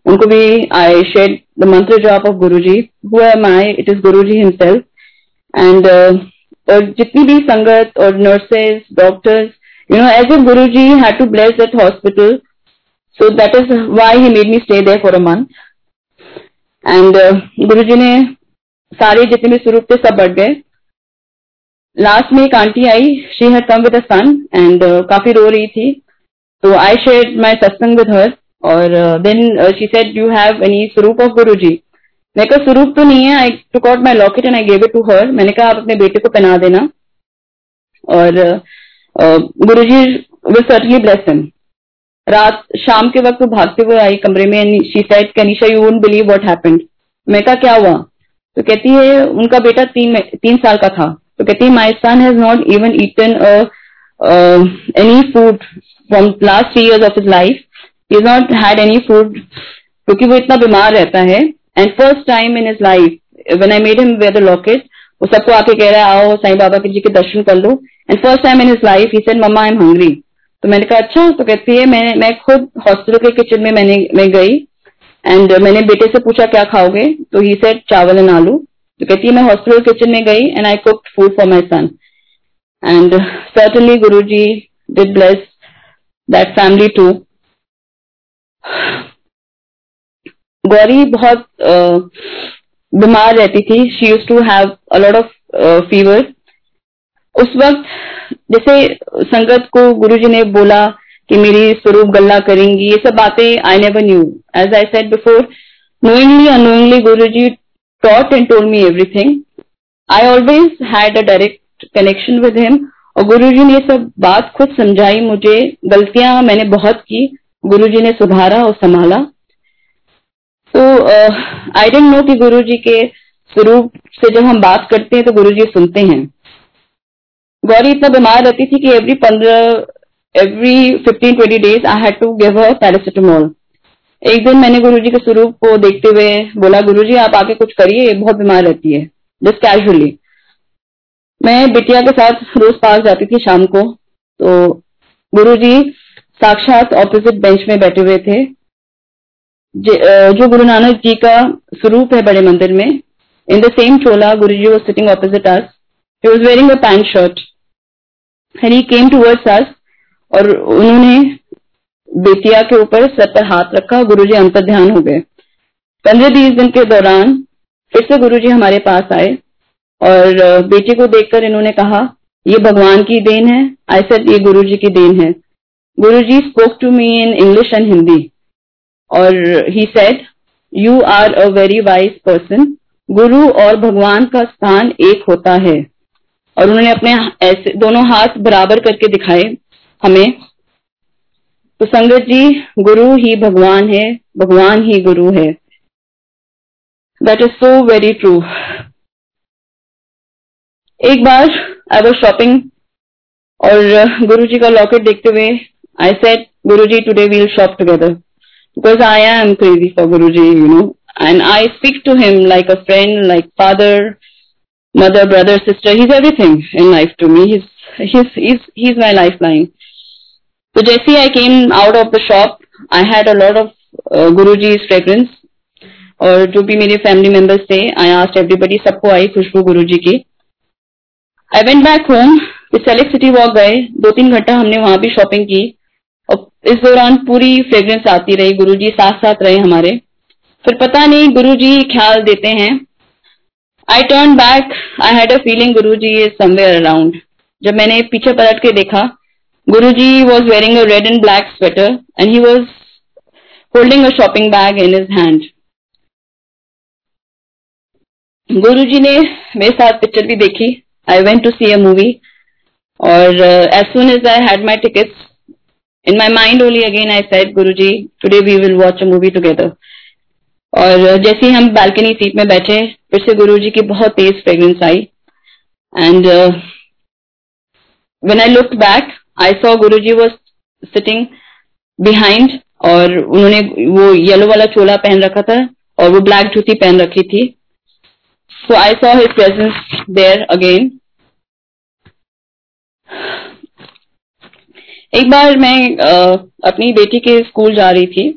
उनको भी I shed the mantra job of Guru ji who am I it is Guru ji himself and और जितनी भी संगत और nurses doctors you know as a Guru ji had to bless that hospital so that is why he made me stay there for a month and Guru ji ने सारे जितने भी स्वरूप थे, सब बढ़ गए. लास्ट में एक aunty I she had come with son and काफ़ी रो रही थी. तो आई शेयर माई सत्संग विद हर और then she said you have any swaroop of Guru ji मैं कहा स्वरूप तो नहीं है I took out my locket and I gave it to her मैंने कहा, आप अपने बेटे को पहना देना। और Guru ji will certainly bless him रात, शाम के वक्त वो भागते हुए आई कमरे में she said Kanisha you won't believe what happened मैं कहा, क्या हुआ? तो कहती है, उनका बेटा तीन तीन साल का था। तो कहती है my son has not even eaten any food from last three years of his life he not had any food क्योंकि वो इतना बीमार रहता है and first time in his life when I made him wear the locket वो सबको आके कह रहा है, आओ, साईं बाबा के जी के दर्शन कर लो. And first time in his life he said mamma I am hungry तो मैंने कहा अच्छा? तो कहती है, मैं मैं खुद हॉस्पिटल के किचन में मैंने, मैं गई एंड मैंने बेटे से पूछा, क्या खाओगे? तो ही सेड चावल एंड आलू. तो कहती है, मैं हॉस्पिटल किचन में गई and I cook food for my son and certainly Guru ji did bless that family to Gauri बहुत बीमार रहती थी। She use to have a lot of fever उस वक्त जैसे संगत को गुरुजी ने बोला कि मेरी स्वरूप गल्ला करेंगी, ये सब बातें I never knew as I said before knowingly knowingly, unknowingly guruji taught and told me everything. I always had a direct connection with him. और गुरुजी ने ये सब बात खुद समझाई मुझे। गलतियाँ मैंने बहुत की। गुरुजी ने सुधारा और संभाला। तो आई डेंट नो कि गुरुजी के स्वरूप से जब हम बात करते हैं तो गुरु जी सुनते हैं। गौरी इतना बीमार रहती थी कि एवरी पंद्रह every fifteen twenty days I had to give her paracetamol एक दिन मैंने गुरु जी के स्वरूप को देखते हुए बोला गुरु जी आप आके कुछ करिए बहुत बीमार रहती है। जस्ट कैजुअली मैं बिटिया के साथ रोज पास जाती थी शाम को तो गुरुजी साक्षात ऑपोजिट बेंच में बैठे हुए थे। जो गुरु नानक जी का स्वरूप है बड़े मंदिर में in the same Chola Guru ji sitting opposite he was wearing a pant shirt and he came towards us और उन्होंने बेटिया के ऊपर सर पर हाथ रखा, गुरु जी अंतर ध्यान हो गए। पंद्रह बीस दिन के दौरान फिर से गुरु जी हमारे पास आए और बेटी को देखकर इन्होंने कहा, ये भगवान की देन है। आई सेड ये गुरु जी की देन है। Guru ji spoke to me in English and Hindi और he said you are a very wise person Guru और भगवान का स्थान एक होता है. और उन्होंने अपने ऐसे दोनों हाथ बराबर करके दिखाए हमें। तो संगत जी, गुरु ही भगवान है, भगवान ही गुरु है। That is so very true एक बार आई वॉज़ शॉपिंग और गुरु जी का लॉकेट देखते हुए I said Guru ji today we'll shop together I am crazy for Guru ji you know and I speak to him like a friend like father mother, brother, sister. He's everything in life to me. He's he's he's he's my lifeline. So Jesse, I came out of the shop. I had a lot of uh, Guruji's fragrance. और जो भी मेरे family members थे I asked everybody सबको आई खुशबू गुरु जी की I went back home Select City Walk गए दो तीन घंटा हमने वहाँ भी शॉपिंग की इस दौरान पूरी फ्रेग्रेंस आती रही, गुरुजी साथ साथ रहे हमारे। फिर पता नहीं, गुरुजी ख्याल देते हैं। I turn back I had a feeling Guru ji is somewhere around जब मैंने पीछे पलट के देखा Guru ji was wearing a red and black sweater and he was holding a shopping bag in his hand Guru ji ने मेरे साथ picture भी देखी। I went to see a movie और as soon as I had my tickets in my mind only again I said Guru ji today we will watch a movie together और जैसे ही हम balcony seat में बैठे, फिर से गुरु जी की बहुत तेज fragrance I. And when I look back I saw Guru ji was sitting behind और उन्होंने वो येलो वाला चोला पहन रखा था और वो ब्लैक जूती पहन रखी थी। So I saw his presence there again एक बार मैं uh, अपनी बेटी के स्कूल जा रही थी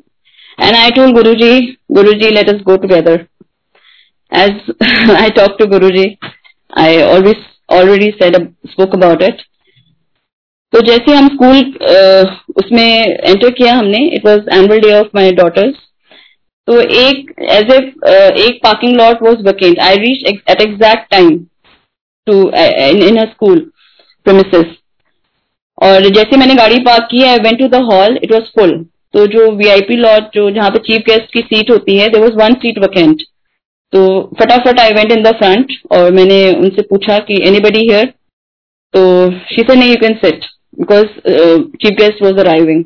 And I told Guruji, Guruji, let us go together. As I talked to Guruji, I always already said spoke about it. तो जैसे हम स्कूल uh, उसमें एंटर किया हमने it was annual day of my daughter's तो एक as a एक parking lot was vacant I reach at exact time to in in school premises और जैसे मैंने गाड़ी पार्क की I went to the hall it was full तो जो वीआईपी लॉट जो जहाँ पे चीफ गेस्ट की सीट होती है there was one seat vacant तो फटाफट I went in the front और मैंने उनसे पूछा कि एनी बडी हेयर तो शी से नहीं you can sit because chief guest was arriving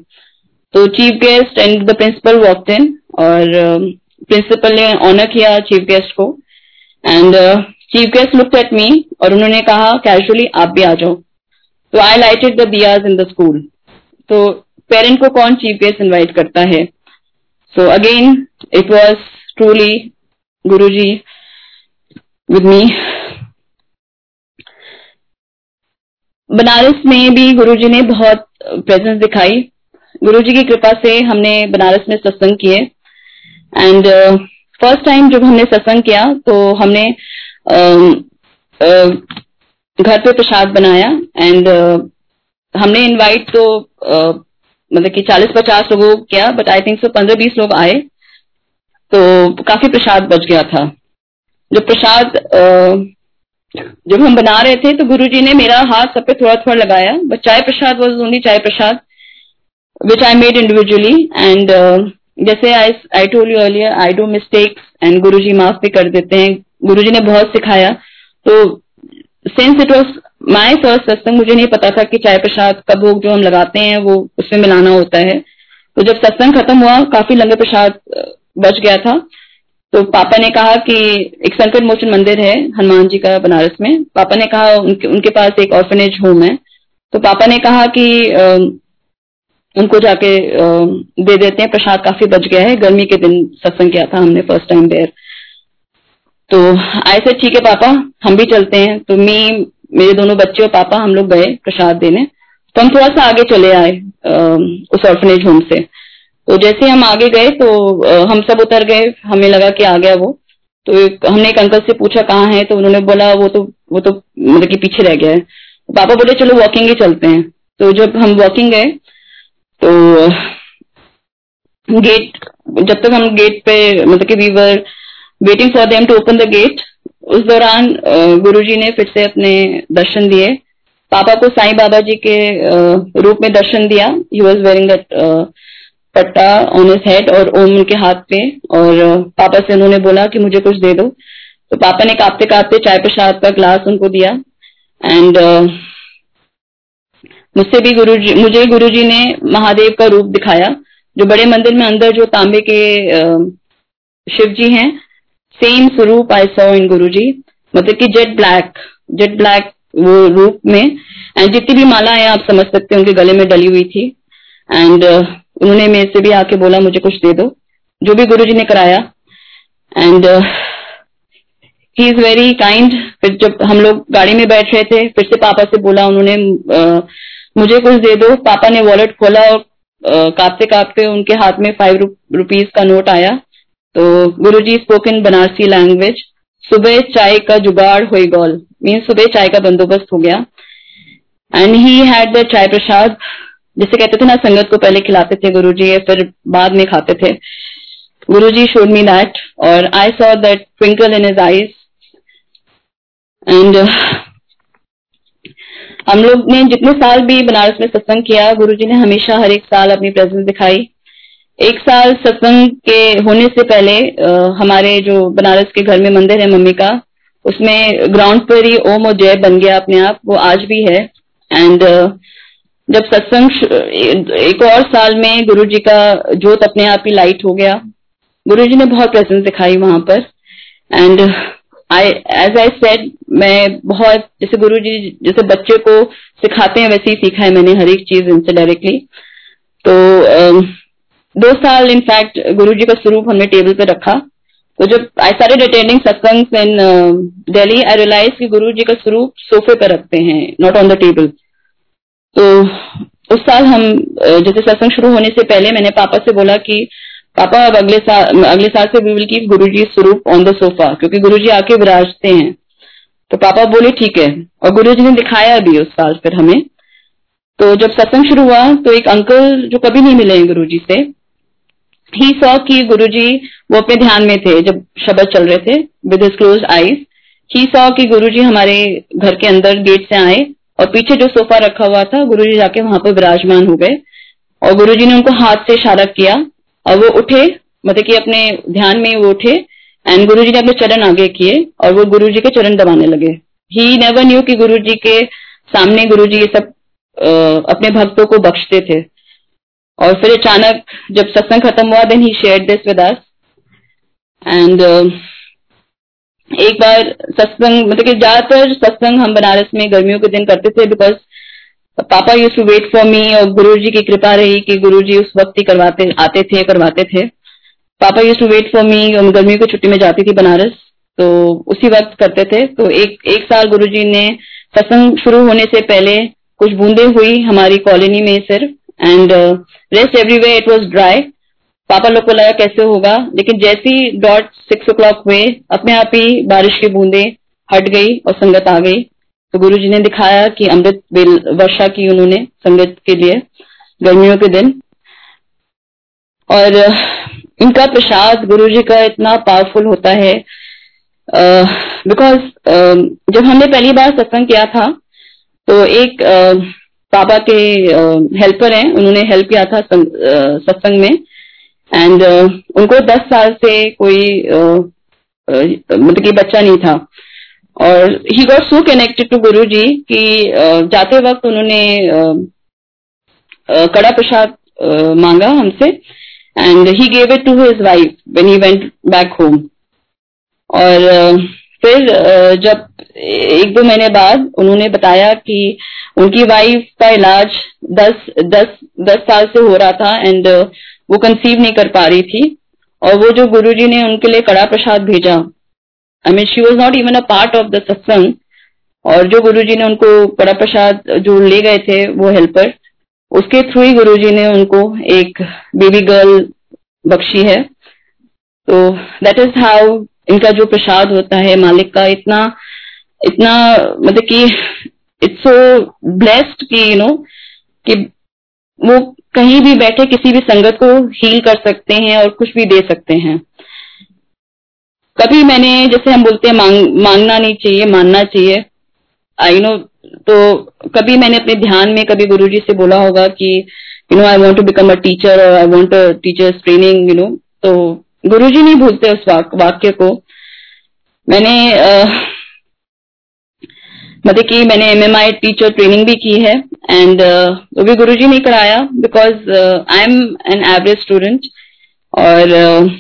तो chief guest and the principal walk in और प्रिंसिपल uh, ने ऑनर किया चीफ गेस्ट को. And chief guest look at me और उन्होंने कहा कैजुअली आप भी आ जाओ. तो I lighted the days in the school तो पेरेंट को कौन चीफ गेस्ट इनवाइट करता है so again it was truly Guru ji with me. Banaras में भी गुरुजी ने बहुत प्रेजेंस दिखाई गुरु जी की कृपा से हमने बनारस में सत्संग किए एंड फ़र्स्ट टाइम जब हमने सत्संग किया तो हमने uh, uh, घर पे प्रसाद बनाया एंड uh, हमने इनवाइट तो uh, मतलब कि 40-50 लोगों को किया बट आई थिंक सो 15-20 लोग आए तो काफ़ी प्रसाद बच गया था। जो प्रसाद uh, जब हम बना रहे थे तो गुरुजी ने मेरा हाथ सब पे थोड़ा थोड़ा लगाया बट चाय prasad was only chai prasad which I made individually and जैसे I I told you earlier I do mistakes and Guruji माफ़ भी कर देते हैं। गुरुजी ने बहुत सिखाया तो since it was my first satsang मुझे नहीं पता था कि चाय प्रसाद का भोग जो हम लगाते हैं, वो उसमें मिलाना होता है। तो जब सत्संग खत्म हुआ, काफ़ी लंबे प्रसाद बच गया था। तो पापा ने कहा कि एक संकट मोचन मंदिर है, हनुमान जी का बनारस में। पापा ने कहा, उनके उनके पास एक ऑर्फनेज होम है। तो पापा ने कहा कि उनको जाके दे देते हैं, प्रसाद काफ़ी बच गया है। गर्मी के दिन सत्संग किया था हमने फ़र्स्ट टाइम देर तो ऐसे ठीक है पापा हम भी चलते हैं। तो मी मेरे दोनों बच्चे और पापा हम लोग गए प्रसाद देने। तो हम थोड़ा सा आगे चले आए उस ऑर्फनेज होम से। तो जैसे हम आगे गए तो हम सब उतर गए। हमें लगा कि आ गया वो। तो एक, हमने एक अंकल से पूछा कहाँ है? तो उन्होंने बोला वो तो वो तो मतलब कि पीछे रह गया है। तो पापा बोले चलो वॉकिंग ही चलते हैं। तो जब हम वॉकिंग गए तो गेट जब तक हम गेट पे मतलब कि we were waiting for them to open the gate उस दौरान गुरुजी ने फिर से अपने दर्शन दिए। पापा को साईं बाबा जी के रूप में दर्शन दिया। He was wearing patta on his head और ओम उनके हाथ पे। और पापा से उन्होंने बोला कि मुझे कुछ दे दो। तो पापा ने कांपते कांपते चाय प्रसाद का ग्लास उनको दिया। एंड मुझसे भी गुरु जी मुझे गुरु जी ने महादेव का रूप दिखाया। जो बड़े मंदिर में अंदर जो तांबे के शिव जी हैं सेम स्वरूप आई सॉ इन गुरु जी मतलब कि जेट ब्लैक जेट ब्लैक वो रूप में एंड जितनी भी माला है आप समझ सकते हैं उनके गले में डली हुई थी एंड uh, उन्होंने मेरे से भी आके बोला मुझे कुछ दे दो। जो भी गुरु जी ने कराया and he is very kind फिर जब हम लोग गाड़ी में बैठ रहे थे फिर से पापा से बोला उन्होंने uh, मुझे कुछ दे दो। पापा ने वॉलेट खोला और uh, कांपते कांपते उनके हाथ में फाइव रुपीज़ का नोट आया। तो Guru ji spoke in Banarasi language सुबह चाय का जुगाड़ हुई गॉल। मीन सुबह चाय का बंदोबस्त हो गया। एंड ही हैड द चाय प्रसाद, जिसे कहते थे ना, संगत को पहले खिलाते थे गुरु जी फिर बाद में खाते थे। गुरु जी शोड मी दैट और I saw that twinkle in his eyes and हम लोग ने जितने साल भी बनारस में सत्संग किया गुरु जी ने हमेशा हर एक साल अपनी प्रेजेंस दिखाई। एक साल सत्संग के होने से पहले आ, हमारे जो बनारस के घर में मंदिर है मम्मी का उसमें ग्राउंड पर ही ओम और जय बन गया अपने आप वो आज भी है। एंड जब सत्संग एक और साल में गुरु जी का जोत अपने आप ही लाइट हो गया। गुरु जी ने बहुत प्रेजेंस दिखाई वहाँ पर। And I as I said मैं बहुत जैसे गुरु जी जैसे बच्चे को सिखाते हैं वैसे ही सीखा है मैंने हर एक चीज़ इनसे डायरेक्टली तो दो साल इनफैक्ट गुरु जी का स्वरूप हमने टेबल पे रखा। तो जब आई सारे अटेंडिंग सत्संग इन दिल्ली आई रियलाइज़ कि गुरु जी का स्वरूप सोफे पे रखते हैं नॉट ऑन द टेबल तो उस साल हम जैसे सत्संग शुरू होने से पहले मैंने पापा से बोला कि, पापा, अब अगले साल अगले साल से वी विल कीप गुरु जी स्वरूप ऑन द सोफा क्योंकि गुरु जी आके विराजते हैं। तो पापा बोले, ठीक है। और गुरु जी ने दिखाया भी उस साल फिर हमें। तो जब सत्संग शुरू हुआ तो एक अंकल जो कभी नहीं मिले गुरु जी से ही सॉ कि गुरु जी वो अपने ध्यान में थे, जब शब्द चल रहे थे with close eyes he saw कि गुरु जी हमारे घर के अंदर गेट से आए, और पीछे जो सोफा रखा हुआ था गुरु जी जाके वहाँ पर विराजमान हो गए, और गुरु जी ने उनको हाथ से इशारा किया, और वो उठे मतलब कि अपने ध्यान में वो उठे एंड गुरु जी ने अपने चरण आगे किए, और वो गुरु जी के चरण दबाने लगे। ही नेवर न्यू कि गुरु जी के सामने गुरु जी ये सब अपने भक्तों को बख्शते थे। और फिर अचानक जब सत्संग खत्म हुआ then he share this with us and एक बार सत्संग मतलब कि ज़्यादातर सत्संग हम बनारस में गर्मियों के दिन करते थे because papa use to wait for me और गुरु जी की कृपा रही कि गुरु जी उस वक्त ही करवाते, आते थे, करवाते थे। Papa use to wait for me गर्मियों की छुट्टी में जाती थी बनारस। तो उसी वक्त करते थे। तो एक एक साल गुरुजी ने सत्संग शुरू होने से पहले कुछ बूंदे हुई हमारी कॉलोनी में सिर्फ़। And rest every way it was dry पापा लोग को लगा कैसे होगा? लेकिन जैसे डॉट सिक्स ओ क्लॉक हुए अपने आप ही बारिश की बूंदे हट गई और संगत आ गई तो गुरु जी ने दिखाया कि अमृत वर्षा की उन्होंने संगत के लिए गर्मियों के दिन। और इनका प्रसाद गुरु जी का इतना पावरफुल होता है बिकॉज़ uh, uh, जब हमने पहली बार सत्संग किया था तो एक uh, पापा के हेल्पर हैं। उन्होंने हेल्प किया था सत्संग में। एंड उनको दस साल से कोई मतलब कि बच्चा नहीं था। और he got so connected to Guru ji कि जाते वक्त उन्होंने कड़ा प्रसाद मांगा हमसे। And he gave it to his wife when he went back home और फिर जब एक दो महीने बाद उन्होंने बताया कि उनकी वाइफ का इलाज दस दस दस साल से हो रहा था एंड uh, वो कंसीव नहीं कर पा रही थी और वो जो गुरुजी ने उनके लिए कड़ा प्रसाद भेजा I mean she was not even a part of the satsang और जो गुरुजी ने उनको कड़ा प्रसाद जो ले गए थे वो हेल्पर उसके थ्रू ही गुरुजी ने उनको एक बेबी गर्ल बख्शी है। तो दैट इज़ हाउ इनका जो प्रसाद होता है मालिक का इतना इतना मतलब कि इट्स सो ब्लेस्ड कि यू नो कि वो कहीं भी बैठे किसी भी संगत को हील कर सकते हैं और कुछ भी दे सकते हैं। कभी मैंने जैसे हम बोलते हैं मांग, मांगना नहीं चाहिए मानना चाहिए। आई नो तो कभी मैंने अपने ध्यान में कभी गुरुजी से बोला होगा कि you know I want to become a teacher और I want a teacher's training you know तो गुरुजी नहीं भूलते उस वाक्य को। मैंने uh, मतलब कि मैंने एमएमआई टीचर ट्रेनिंग भी की है एंड uh, वो भी गुरुजी ने कराया because I am an average student और uh,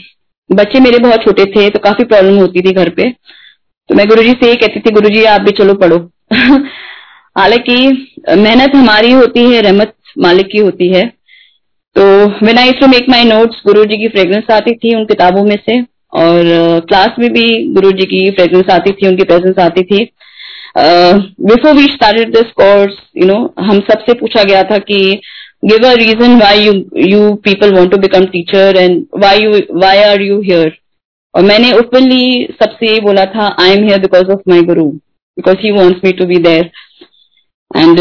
बच्चे मेरे बहुत छोटे थे तो काफ़ी प्रॉब्लम होती थी घर पे। तो मैं गुरुजी से ये कहती थी गुरुजी आप भी चलो पढ़ो। हालाँकि मेहनत हमारी होती है रहमत मालिक की होती है। तो when I to make my notes Guru ji की फ्रेग्रेंस आती थी उन किताबों में से और क्लास uh, में भी गुरु जी की फ्रेग्रेंस आती थी उनकी प्रेजेंस आती थी। Before we started this course you know हम सबसे पूछा गया था कि give a reason why you you people want to become teacher and why you why are you here और मैंने ओपनली सबसे यही बोला था I am here because of my Guru because he wants me to be there and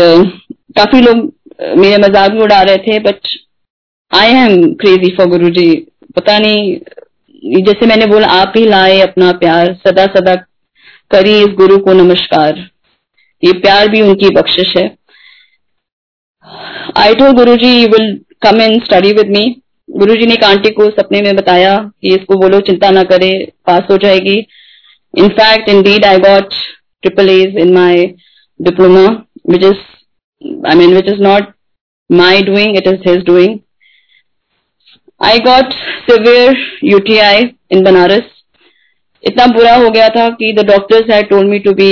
काफ़ी लोग uh, मेरे मज़ाक भी उड़ा रहे थे but I am crazy for Guru ji पता नहीं जैसे मैंने बोला आप ही लाए अपना प्यार सदा सदा करी इस गुरु को नमस्कार। ये प्यार भी उनकी बख्शिश है। I told Guru ji you will come in study with me Guru ji ने एक आंटी को सपने में बताया कि इसको बोलो, चिंता ना करे, पास हो जाएगी। In fact indeed I got triple A's in my diploma which is I mean which is not my doing it is his doing I got severe UTI in Banaras इतना बुरा हो गया था कि the doctors had told me to be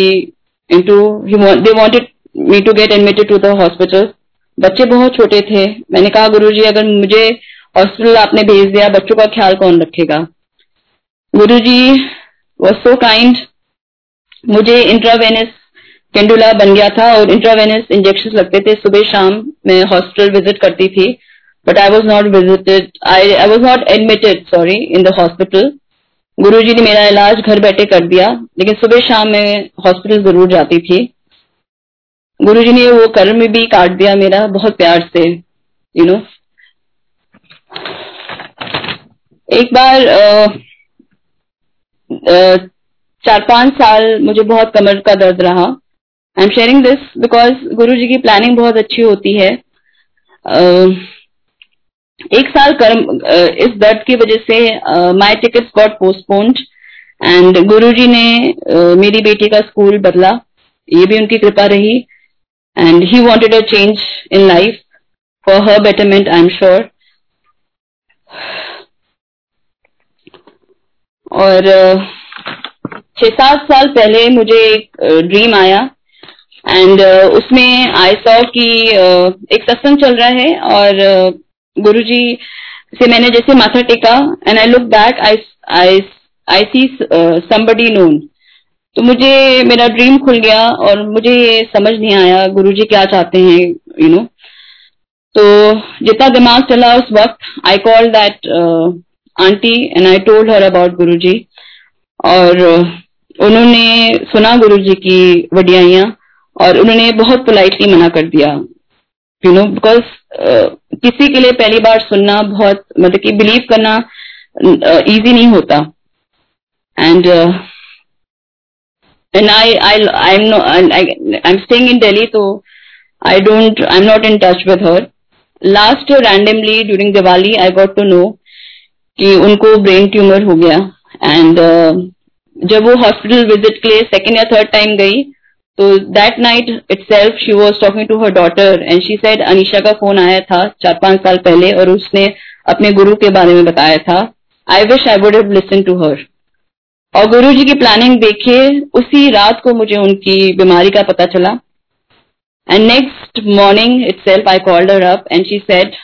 into they wanted me to get admitted to the hospital बच्चे बहुत छोटे थे। मैंने कहा, गुरुजी, अगर मुझे हॉस्पिटल आपने भेज दिया, बच्चों का ख्याल कौन रखेगा? गुरुजी वॉज़ सो काइंड मुझे इंट्रावेनस कैंडुला बन गया था और इंट्रावेनस इंजेक्शन लगते थे। सुबह शाम मैं हॉस्पिटल विज़िट करती थी but I was not visited I I was not admitted sorry in the hospital Guruji ने मेरा इलाज घर बैठे कर दिया लेकिन सुबह शाम मैं हॉस्पिटल ज़रूर जाती थी। गुरुजी ने वो कर्म भी काट दिया मेरा बहुत प्यार से यू नो एक बार आ, आ, चार पाँच साल मुझे बहुत कमर का दर्द रहा। I am sharing this because Guru ji की प्लानिंग बहुत अच्छी होती है। एक साल कर्म इस दर्द की वजह से my tickets got postponed and Guruji ने मेरी बेटी का स्कूल बदला। ये भी उनकी कृपा रही and he wanted a change in life for her betterment I am sure और छह सात साल पहले मुझे एक ड्रीम आया एंड उसमें आई सॉ कि एक सत्संग चल रहा है और गुरुजी से मैंने जैसे माथा टेका and I look back I I I see somebody known तो मुझे मेरा ड्रीम खुल गया और मुझे ये समझ नहीं आया गुरु जी क्या चाहते हैं यू नो? तो जितना दिमाग चला उस वक्त I call that aunty and I told her about Guru ji और uh, उन्होंने सुना गुरु जी की वडियाइयाँ और उन्होंने बहुत पोलाइटली मना कर दिया. यू नो बिकॉज़ किसी के लिए पहली बार सुनना बहुत मतलब कि बिलीव करना इजी uh, नहीं होता। And and I I I am I am staying in Delhi तो I don't I am not in touch with her last randomly during Diwali I got to know कि उनको brain tumour हो गया। And uh, जब वो hospital visit के लिए second या थर्ड टाइम गई तो that night itself she was talking to her daughter and she said Anisha का फ़ोन आया था चार पाँच साल पहले और उसने अपने गुरु के बारे में बताया था। I wish I would listen to her और गुरु जी की प्लानिंग देखिए उसी रात को मुझे उनकी बीमारी का पता चला। And next morning itself I called her up and she said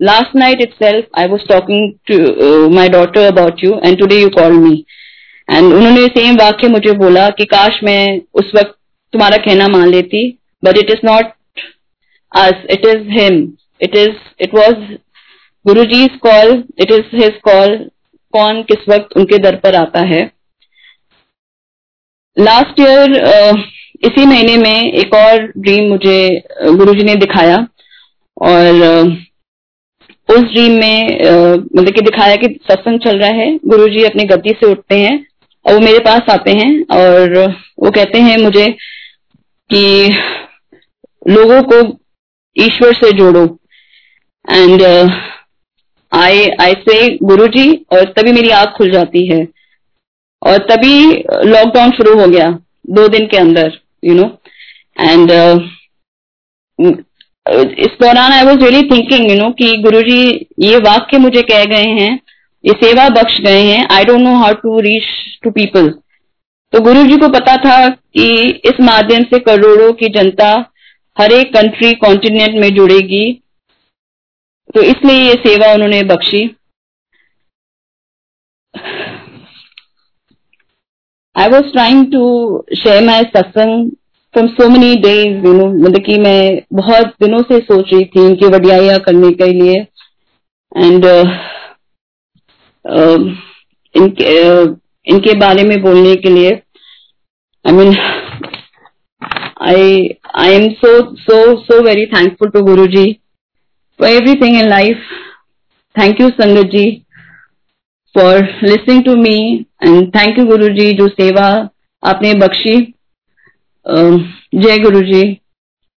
last night itself I was talking to my daughter about you and today you call me and उन्होंने सेम वाक्य मुझे बोला कि, काश मैं उस वक्त तुम्हारा कहना मान लेती but it is not us it is him it is it was Guru ji's call it is his call कौन किस वक्त उनके दर पर आता है? लास्ट ईयर uh, इसी महीने में एक और ड्रीम मुझे गुरु जी ने दिखाया और uh, उस ड्रीम में uh, मतलब कि दिखाया कि सत्संग चल रहा है गुरु जी अपनी गति से उठते हैं और वो मेरे पास आते हैं और वो कहते हैं मुझे कि लोगों को ईश्वर से जोड़ो। एंड आई आई से गुरु जी और तभी मेरी आँख खुल जाती है। और तभी लॉकडाउन शुरू हो गया, दो दिन के अंदर यू नो एंड इस दौरान I was really thinking you know कि गुरु जी ये वाक्य मुझे कह गए हैं, ये सेवा बख्श गए हैं I don't know how to reach to people तो गुरु जी को पता था कि इस माध्यम से करोड़ों की जनता हर एक कंट्री कॉन्टिनेंट में जुड़ेगी। तो इसलिए ये सेवा उन्होंने Bakshi. I was trying to share my satsang from so many days you know मतलब कि मैं बहुत दिनों से सोच रही थी इनकी वडियाइया करने के लिए। एंड uh, uh, इनके uh, इनके बारे में बोलने के लिए। I mean I I am so so so very thankful to Guru ji for everything in life thank you sangat ji for listening to me and thank you Guru ji जो सेवा आपने बख्शी। जय गुरु जी